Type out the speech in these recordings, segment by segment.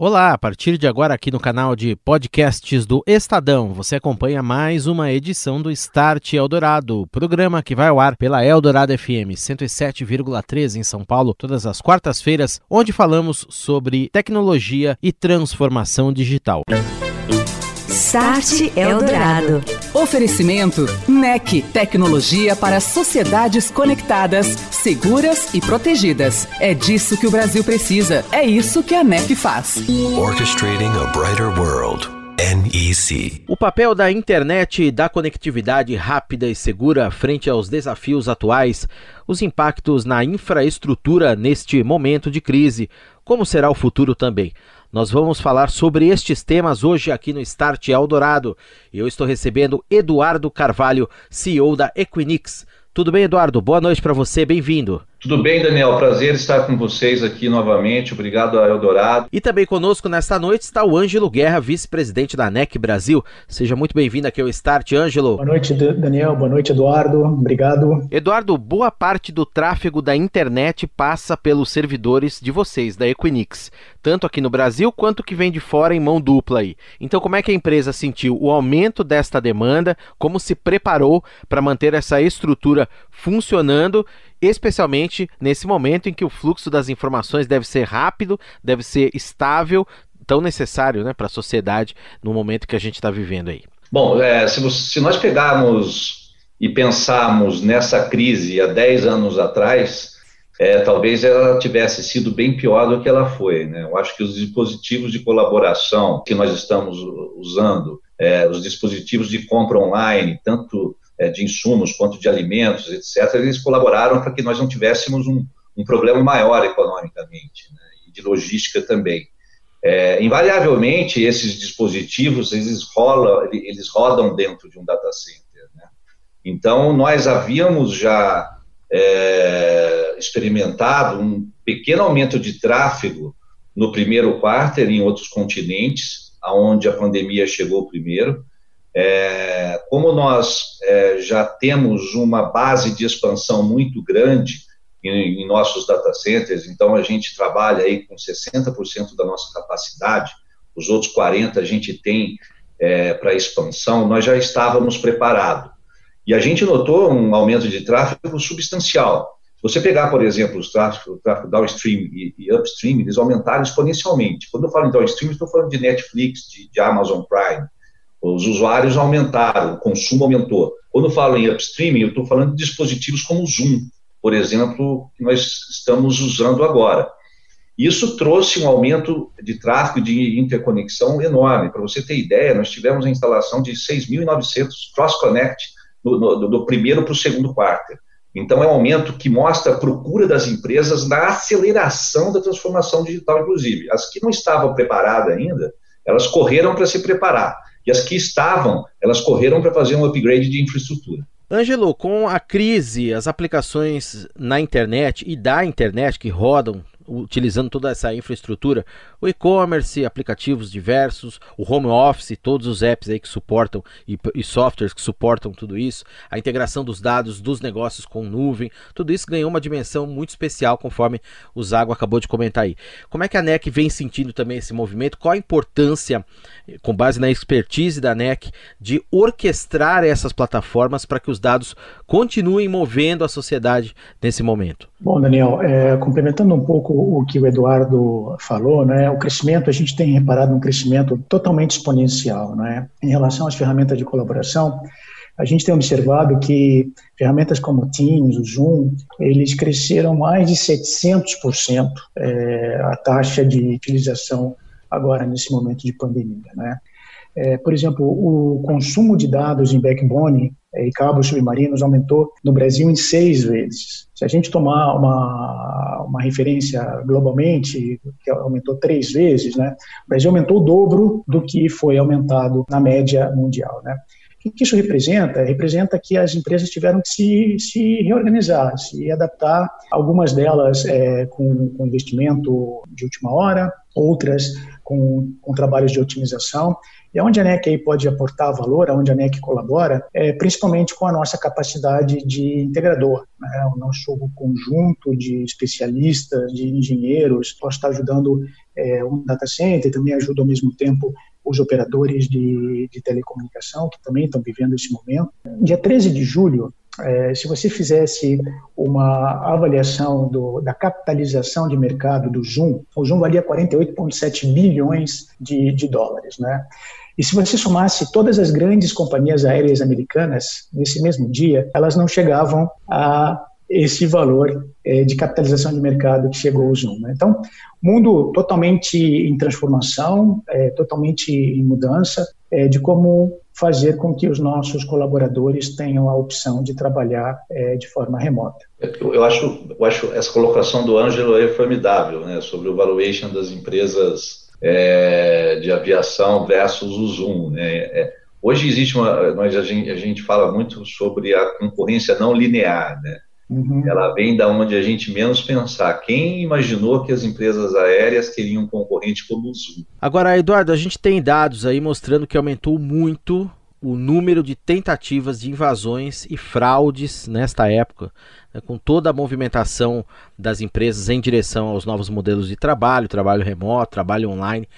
Olá, a partir de agora aqui no canal de podcasts do Estadão, você acompanha mais uma edição do Start Eldorado, programa que vai ao ar pela Eldorado FM 107,3 em São Paulo, todas as quartas-feiras, onde falamos sobre tecnologia e transformação digital. Start Eldorado. Oferecimento NEC, tecnologia para sociedades conectadas, seguras e protegidas. É disso que o Brasil precisa. É isso que a NEC faz. Orchestrating a brighter world. NEC. O papel da internet e da conectividade rápida e segura frente aos desafios atuais, os impactos na infraestrutura neste momento de crise, como será o futuro também. Nós vamos falar sobre estes temas hoje aqui no Start Eldorado. Eu estou recebendo Eduardo Carvalho, CEO da Equinix. Tudo bem, Eduardo? Boa noite para você, bem-vindo. Tudo bem, Daniel? Prazer estar com vocês aqui novamente. Obrigado a Eldorado. E também conosco nesta noite está o Ângelo Guerra, vice-presidente da NEC Brasil. Seja muito bem-vindo aqui ao Start, Ângelo. Boa noite, Daniel. Boa noite, Eduardo. Obrigado. Eduardo, boa parte do tráfego da internet passa pelos servidores de vocês, da Equinix, tanto aqui no Brasil quanto que vem de fora em mão dupla aí. Então, como é que a empresa sentiu o aumento desta demanda? Como se preparou para manter essa estrutura funcionando especialmente nesse momento em que o fluxo das informações deve ser rápido, deve ser estável, tão necessário né, para a sociedade no momento que a gente está vivendo aí. Bom, é, se, se, nós pegarmos e pensarmos nessa crise há 10 anos atrás, é, talvez ela tivesse sido bem pior do que ela foi. Né? Eu acho que os dispositivos de colaboração que nós estamos usando, é, os dispositivos de compra online, tanto é, de insumos quanto de alimentos, etc., eles colaboraram para que nós não tivéssemos um, um problema maior economicamente, né, e de logística também. É, invariavelmente, esses dispositivos, eles, rolam, eles rodam dentro de um data center. Né? Então, nós havíamos já é, experimentado um pequeno aumento de tráfego no primeiro quarto em outros continentes, aonde a pandemia chegou primeiro, é, como nós é, já temos uma base de expansão muito grande em, em, nossos data centers, então a gente trabalha aí com 60% da nossa capacidade, os outros 40% a gente tem é, para expansão, nós já estávamos preparados. E a gente notou um aumento de tráfego substancial. Se você pegar, por exemplo, os tráfego, o tráfego downstream e, e, upstream, eles aumentaram exponencialmente. Quando eu falo em downstream, estou falando de Netflix, de, de Amazon Prime, os usuários aumentaram, o consumo aumentou. Quando eu falo em upstreaming, eu estou falando de dispositivos como o Zoom, por exemplo, que nós estamos usando agora. Isso trouxe um aumento de tráfego de interconexão enorme. Para você ter ideia, nós tivemos a instalação de 6.900 cross-connect do, do, primeiro para o segundo quarto. Então, é um aumento que mostra a procura das empresas na aceleração da transformação digital, inclusive. As que não estavam preparadas ainda, elas correram para se preparar. E as que estavam, elas correram para fazer um upgrade de infraestrutura. Ângelo, com a crise, as aplicações na internet e da internet que rodam utilizando toda essa infraestrutura, o e-commerce, aplicativos diversos, o home office, todos os apps aí que suportam e, e, softwares que suportam tudo isso, a integração dos dados dos negócios com nuvem, tudo isso ganhou uma dimensão muito especial conforme o Zago acabou de comentar aí. Como é que a NEC vem sentindo também esse movimento? Qual a importância, com base na expertise da NEC, de orquestrar essas plataformas para que os dados continuem movendo a sociedade nesse momento? Bom, Daniel, é, complementando um pouco o que o Eduardo falou, né, o crescimento, a gente tem reparado um crescimento totalmente exponencial. Né? Em relação às ferramentas de colaboração, a gente tem observado que ferramentas como o Teams, o Zoom, eles cresceram mais de 700% é, a taxa de utilização agora nesse momento de pandemia. Né? É, por exemplo, o consumo de dados em backbone é, e cabos submarinos aumentou no Brasil em seis vezes. Se a gente tomar uma, uma referência globalmente, que aumentou três vezes, né, o Brasil aumentou o dobro do que foi aumentado na média mundial. Né. O que isso representa? Representa que as empresas tiveram que se, se reorganizar, se adaptar, algumas delas é, com, com investimento de última hora, outras com, com trabalhos de otimização. E onde a NEC aí pode aportar valor, onde a NEC colabora, é principalmente com a nossa capacidade de integrador, né? o nosso conjunto de especialistas, de engenheiros, pode estar ajudando é, um data center, também ajuda ao mesmo tempo os operadores de, de telecomunicação, que também estão vivendo esse momento. Dia 13 de julho, é, se você fizesse uma avaliação do, da capitalização de mercado do Zoom, o Zoom valia 48,7 bilhões de, de dólares, né? E se você somasse todas as grandes companhias aéreas americanas nesse mesmo dia, elas não chegavam a esse valor é, de capitalização de mercado que chegou ao Zoom. Né? Então, mundo totalmente em transformação, é, totalmente em mudança, é, de como fazer com que os nossos colaboradores tenham a opção de trabalhar é, de forma remota. Eu, eu, acho, eu acho essa colocação do Ângelo é formidável, né, sobre o valuation das empresas é, de aviação versus o Zoom. Né? É, hoje existe uma, nós a gente, a gente fala muito sobre a concorrência não linear, né? Uhum. Ela vem da onde a gente menos pensar. Quem imaginou que as empresas aéreas teriam um concorrente como o Zoom? Agora, Eduardo, a gente tem dados aí mostrando que aumentou muito o número de tentativas de invasões e fraudes nesta época, né, com toda a movimentação das empresas em direção aos novos modelos de trabalho, trabalho remoto, trabalho online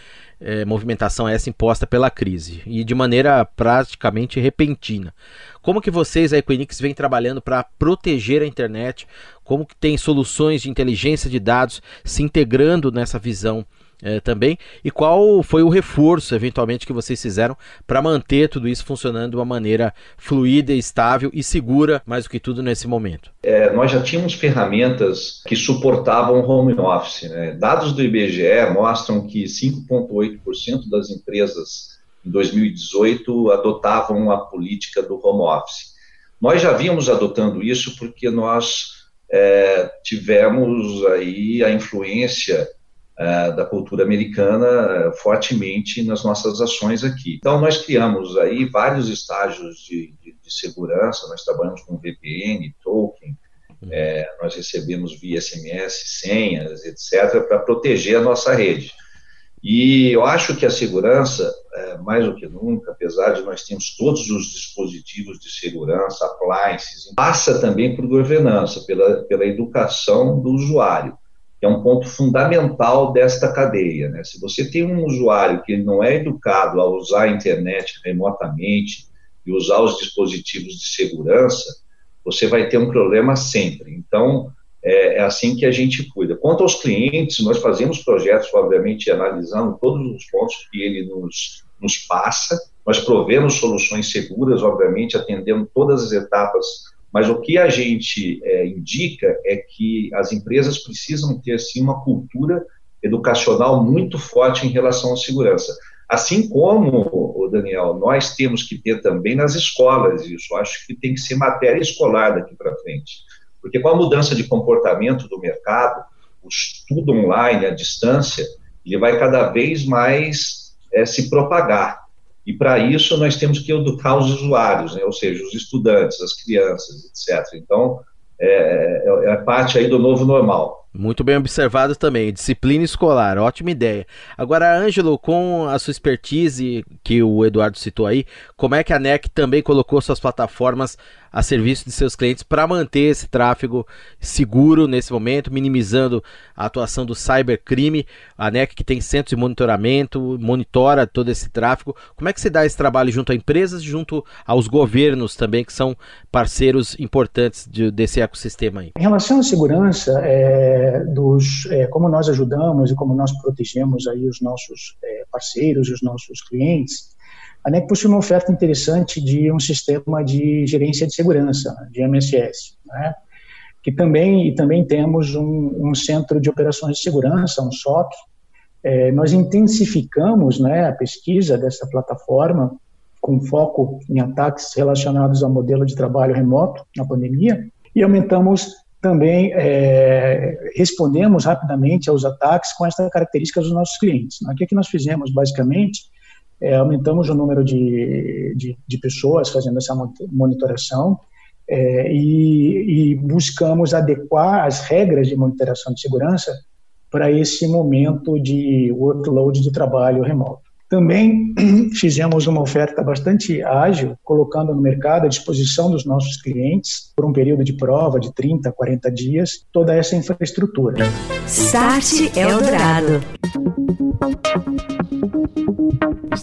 é, movimentação essa imposta pela crise e de maneira praticamente repentina. Como que vocês, a Equinix, vem trabalhando para proteger a internet? Como que tem soluções de inteligência de dados se integrando nessa visão é, também. E qual foi o reforço, eventualmente, que vocês fizeram para manter tudo isso funcionando de uma maneira fluida, estável e segura, mais do que tudo nesse momento? É, nós já tínhamos ferramentas que suportavam home office. Né? Dados do IBGE mostram que 5,8% das empresas em 2018 adotavam a política do home office. Nós já vínhamos adotando isso porque nós é, tivemos aí a influência da cultura americana é, fortemente nas nossas ações aqui. Então, nós criamos aí vários estágios de, de, de segurança, nós trabalhamos com VPN, token, uhum. é, nós recebemos via SMS, senhas, etc., para proteger a nossa rede. E eu acho que a segurança, é, mais do que nunca, apesar de nós termos todos os dispositivos de segurança, appliances, passa também por governança, pela, pela educação do usuário é um ponto fundamental desta cadeia. Né? Se você tem um usuário que não é educado a usar a internet remotamente e usar os dispositivos de segurança, você vai ter um problema sempre. Então, é, é assim que a gente cuida. Quanto aos clientes, nós fazemos projetos, obviamente, analisando todos os pontos que ele nos, nos passa, nós provemos soluções seguras, obviamente, atendendo todas as etapas mas o que a gente é, indica é que as empresas precisam ter, sim, uma cultura educacional muito forte em relação à segurança. Assim como, Daniel, nós temos que ter também nas escolas isso. Acho que tem que ser matéria escolar daqui para frente. Porque com a mudança de comportamento do mercado, o estudo online, a distância, ele vai cada vez mais é, se propagar. E para isso nós temos que educar os usuários, né? ou seja, os estudantes, as crianças, etc. Então, é, é, é parte aí do novo normal. Muito bem observado também, disciplina escolar, ótima ideia. Agora, Ângelo, com a sua expertise que o Eduardo citou aí, como é que a NEC também colocou suas plataformas a serviço de seus clientes para manter esse tráfego seguro nesse momento, minimizando a atuação do cybercrime? A NEC que tem centros de monitoramento, monitora todo esse tráfego. Como é que se dá esse trabalho junto a empresas, junto aos governos também, que são parceiros importantes de, desse ecossistema aí? Em relação à segurança, é dos, é, como nós ajudamos e como nós protegemos aí os nossos é, parceiros e os nossos clientes, a NEC possui uma oferta interessante de um sistema de gerência de segurança, de MSS, né? que também, e também temos um, um, centro de operações de segurança, um SOC. Nós intensificamos né, a pesquisa dessa plataforma com foco em ataques relacionados ao modelo de trabalho remoto na pandemia e aumentamos também é, respondemos rapidamente aos ataques com essa característica dos nossos clientes. O que, é que nós fizemos, basicamente, é, aumentamos o número de, de, de, pessoas fazendo essa monitoração é, e, e, buscamos adequar as regras de monitoração de segurança para esse momento de workload de trabalho remoto. Também fizemos uma oferta bastante ágil, colocando no mercado à disposição dos nossos clientes, por um período de prova de 30, 40 dias, toda essa infraestrutura. Start Eldorado.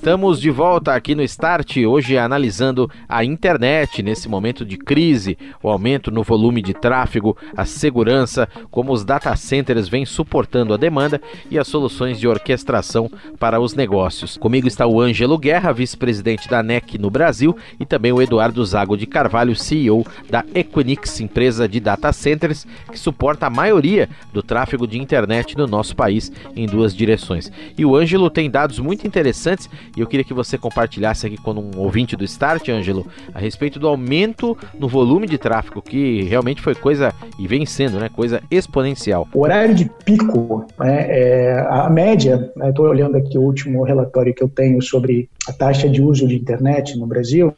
Estamos de volta aqui no Start, hoje analisando a internet nesse momento de crise, o aumento no volume de tráfego, a segurança, como os data centers vêm suportando a demanda e as soluções de orquestração para os negócios. Comigo está o Ângelo Guerra, vice-presidente da NEC no Brasil, e também o Eduardo Zago de Carvalho, CEO da Equinix, empresa de data centers que suporta a maioria do tráfego de internet no nosso país em duas direções. E o Ângelo tem dados muito interessantes e eu queria que você compartilhasse aqui com um ouvinte do Start, Ângelo, a respeito do aumento no volume de tráfego, que realmente foi coisa, e vem sendo, né, coisa exponencial. O horário de pico, né, é, a média, estou né, olhando aqui o último relatório que eu tenho sobre a taxa de uso de internet no Brasil,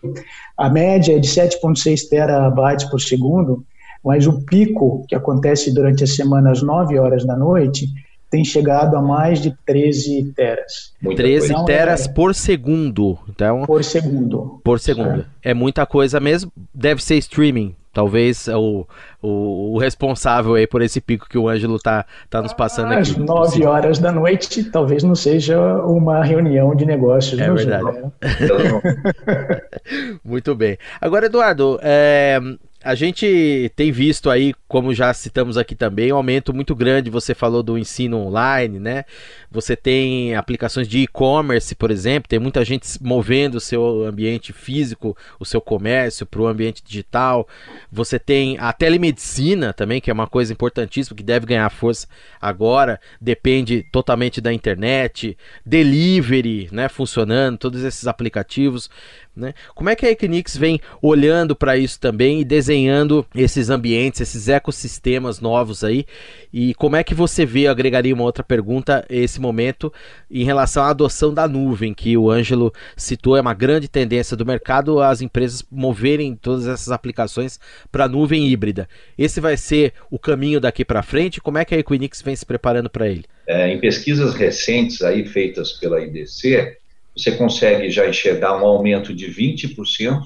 a média é de 7,6 terabytes por segundo, mas o pico, que acontece durante a semana às 9 horas da noite, tem chegado a mais de 13 teras. Muita 13 coisa. teras é, por segundo. Então, por segundo. Por segundo. É. é. muita coisa mesmo. Deve ser streaming. Talvez o, o, o, responsável aí por esse pico que o Ângelo tá, tá nos passando Às aqui. Às 9 horas da noite, talvez não seja uma reunião de negócios. É verdade. Muito bem. Agora, Eduardo, é, a gente tem visto aí, como já citamos aqui também, um aumento muito grande. Você falou do ensino online, né? Você tem aplicações de e-commerce, por exemplo, tem muita gente movendo o seu ambiente físico, o seu comércio para o ambiente digital. Você tem a telemedicina também, que é uma coisa importantíssima, que deve ganhar força agora, depende totalmente da internet, delivery, né, funcionando, todos esses aplicativos. Né? Como é que a Equinix vem olhando para isso também e desenhando esses ambientes, esses ecossistemas novos aí? E como é que você vê, eu agregaria uma outra pergunta, esse momento em relação à adoção da nuvem, que o Ângelo citou, é uma grande tendência do mercado as empresas moverem todas essas aplicações para nuvem híbrida. Esse vai ser o caminho daqui para frente? Como é que a Equinix vem se preparando para ele? É, em pesquisas recentes aí feitas pela IDC, você consegue já enxergar um aumento de 20%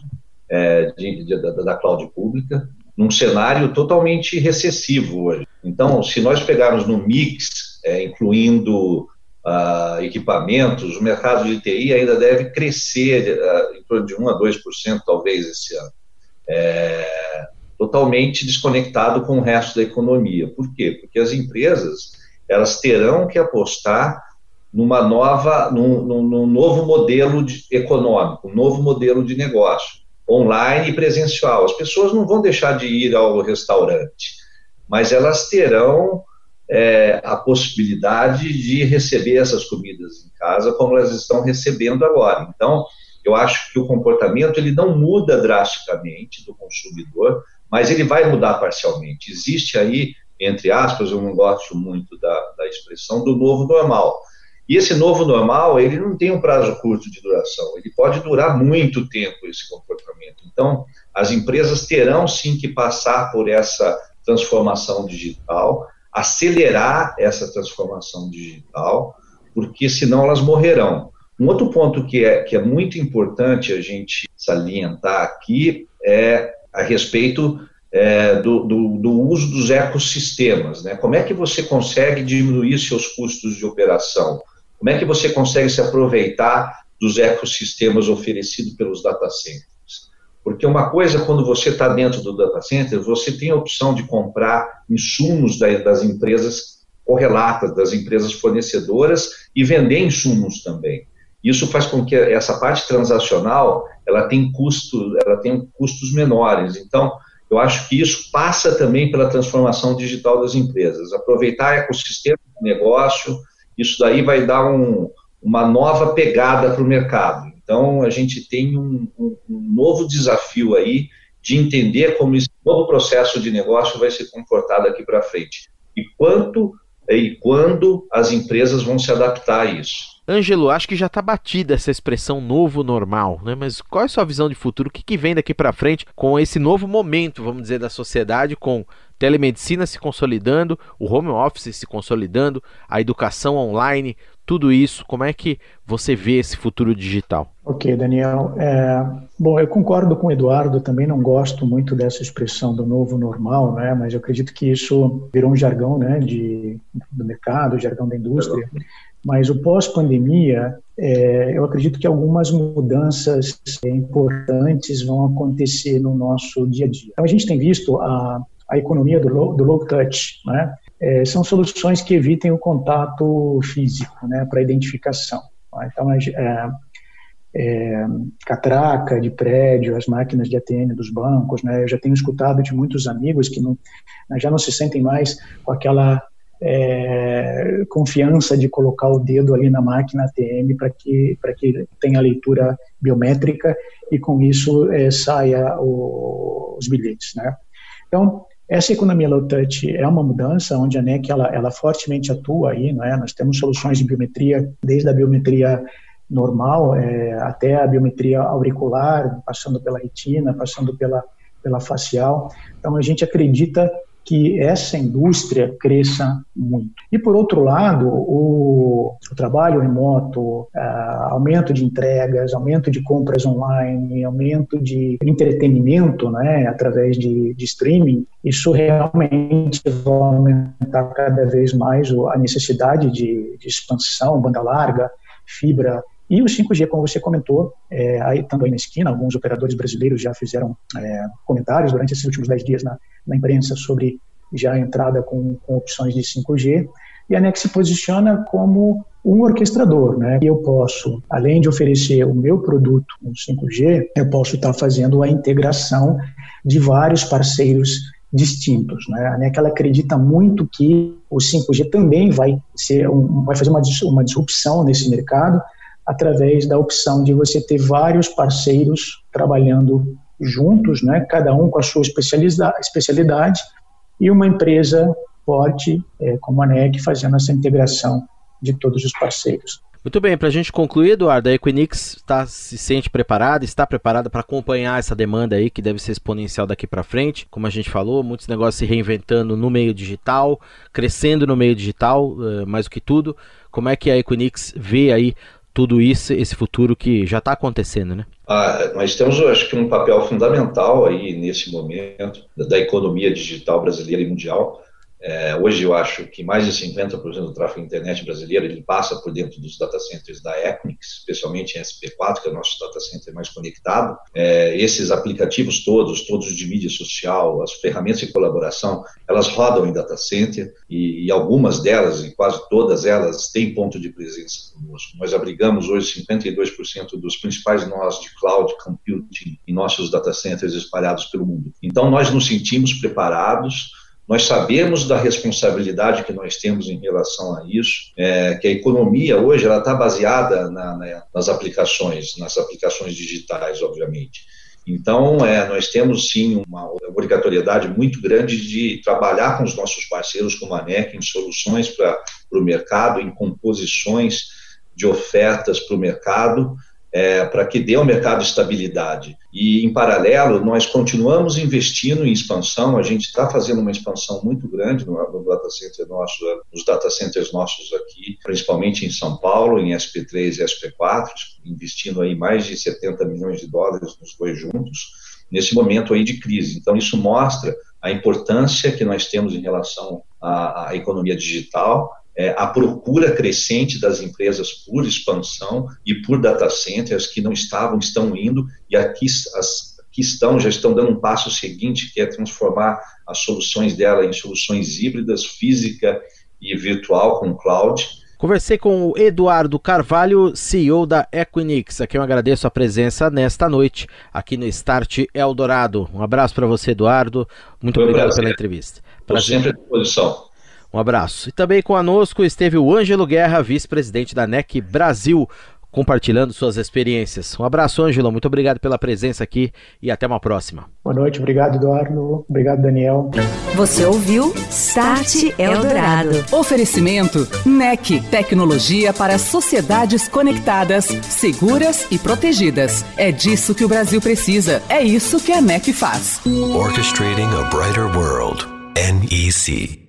é, de, de, da, da cloud pública, num cenário totalmente recessivo hoje. Então, se nós pegarmos no mix, é, incluindo uh, equipamentos, o mercado de TI ainda deve crescer uh, em torno de 1 a 2% talvez esse ano. É, totalmente desconectado com o resto da economia. Por quê? Porque as empresas elas terão que apostar numa nova, num, num, num novo modelo de, econômico, um novo modelo de negócio, online e presencial. As pessoas não vão deixar de ir ao restaurante, mas elas terão é, a possibilidade de receber essas comidas em casa como elas estão recebendo agora. Então, eu acho que o comportamento ele não muda drasticamente do consumidor, mas ele vai mudar parcialmente. Existe aí, entre aspas, eu não gosto muito da, da expressão do novo normal e esse novo normal, ele não tem um prazo curto de duração, ele pode durar muito tempo esse comportamento. Então, as empresas terão sim que passar por essa transformação digital, acelerar essa transformação digital, porque senão elas morrerão. Um outro ponto que é, que é muito importante a gente salientar aqui é a respeito é, do, do, do, uso dos ecossistemas. Né? Como é que você consegue diminuir seus custos de operação? Como é que você consegue se aproveitar dos ecossistemas oferecidos pelos data centers? Porque uma coisa, quando você está dentro do data center, você tem a opção de comprar insumos das empresas correlatas, das empresas fornecedoras e vender insumos também. Isso faz com que essa parte transacional ela tem custo, ela tem custos menores. Então, eu acho que isso passa também pela transformação digital das empresas, aproveitar ecossistema de negócio, isso daí vai dar um, uma nova pegada para o mercado. Então, a gente tem um, um, um, novo desafio aí de entender como esse novo processo de negócio vai ser comportado aqui para frente. E quanto e quando as empresas vão se adaptar a isso. Ângelo, acho que já está batida essa expressão novo normal, né? Mas qual é a sua visão de futuro? O que, que vem daqui para frente com esse novo momento, vamos dizer, da sociedade, com telemedicina se consolidando, o home office se consolidando, a educação online, tudo isso, como é que você vê esse futuro digital? Ok, Daniel. É, bom, eu concordo com o Eduardo, também não gosto muito dessa expressão do novo normal, né, mas eu acredito que isso virou um jargão né, de, do mercado, jargão da indústria. Mas o pós-pandemia, é, eu acredito que algumas mudanças importantes vão acontecer no nosso dia a dia. Então, a gente tem visto a, a economia do low, do low touch, né? É, são soluções que evitem o contato físico, né, para identificação. Tá? Então, é, é, catraca de prédio, as máquinas de ATM dos bancos, né? Eu já tenho escutado de muitos amigos que não, já não se sentem mais com aquela é, confiança de colocar o dedo ali na máquina ATM para que, que tenha leitura biométrica e com isso é, saia o, os bilhetes. Né? Então, essa economia low touch é uma mudança onde a NEC ela, ela fortemente atua aí, não é? Nós temos soluções de biometria, desde a biometria normal é, até a biometria auricular, passando pela retina, passando pela, pela facial. Então, a gente acredita que essa indústria cresça muito. E, por outro lado, o, o trabalho remoto, uh, aumento de entregas, aumento de compras online, aumento de entretenimento né, através de, de streaming, isso realmente vai aumentar cada vez mais a necessidade de, de expansão, banda larga, fibra e o 5G, como você comentou, é, aí, estando aí na esquina, alguns operadores brasileiros já fizeram é, comentários durante esses últimos 10 dias na, na imprensa sobre já a entrada com, com, opções de 5G. E a NEC se posiciona como um orquestrador, né? Eu posso, além de oferecer o meu produto no 5G, eu posso estar fazendo a integração de vários parceiros distintos. Né? A NEC ela acredita muito que o 5G também vai ser um, vai fazer uma, uma disrupção nesse mercado, através da opção de você ter vários parceiros trabalhando juntos, né, cada um com a sua especialidade, e uma empresa forte é, como a NEC fazendo essa integração de todos os parceiros. Muito bem, para a gente concluir, Eduardo, a Equinix está se sente preparada, está preparada para acompanhar essa demanda aí que deve ser exponencial daqui para frente. Como a gente falou, muitos negócios se reinventando no meio digital, crescendo no meio digital, eh, mais do que tudo. Como é que a Equinix vê aí tudo isso, esse futuro que já está acontecendo, né? Ah, nós temos, acho que, um papel fundamental aí nesse momento da economia digital brasileira e mundial, é, hoje eu acho que mais de 50% do tráfego internet brasileiro ele passa por dentro dos data centers da Equinix, especialmente em SP4, que é o nosso data center mais conectado. É, esses aplicativos todos, todos de mídia social, as ferramentas de colaboração, elas rodam em data center e, e algumas delas, e quase todas elas, têm ponto de presença conosco. Nós abrigamos hoje 52% dos principais nós de cloud computing em nossos data centers espalhados pelo mundo. Então nós nos sentimos preparados nós sabemos da responsabilidade que nós temos em relação a isso, é, que a economia hoje ela está baseada na, na, nas aplicações, nas aplicações digitais, obviamente. Então, é, nós temos sim uma obrigatoriedade muito grande de trabalhar com os nossos parceiros, como a NEC, em soluções para o mercado, em composições de ofertas para o mercado, é, para que dê ao mercado estabilidade. E, em paralelo, nós continuamos investindo em expansão, a gente está fazendo uma expansão muito grande no, no, data center nosso, nos data centers nossos aqui, principalmente em São Paulo, em SP3 e SP4, investindo aí mais de 70 milhões de dólares nos dois juntos, nesse momento aí de crise. Então, isso mostra a importância que nós temos em relação à, à economia digital, é, a procura crescente das empresas por expansão e por data centers que não estavam, estão indo, e aqui as que estão, já estão dando um passo seguinte, que é transformar as soluções dela em soluções híbridas, física e virtual com cloud. Conversei com o Eduardo Carvalho, CEO da Equinix, a quem eu agradeço a presença nesta noite aqui no Start Eldorado. Um abraço para você, Eduardo. Muito Foi obrigado prazer. pela entrevista. Estou sempre à disposição. Um abraço. E também conosco esteve o Ângelo Guerra, vice-presidente da NEC Brasil, compartilhando suas experiências. Um abraço, Ângelo. Muito obrigado pela presença aqui e até uma próxima. Boa noite. Obrigado, Eduardo. Obrigado, Daniel. Você ouviu Start Eldorado. Oferecimento NEC. Tecnologia para sociedades conectadas, seguras e protegidas. É disso que o Brasil precisa. É isso que a NEC faz. Orchestrating a brighter world. NEC.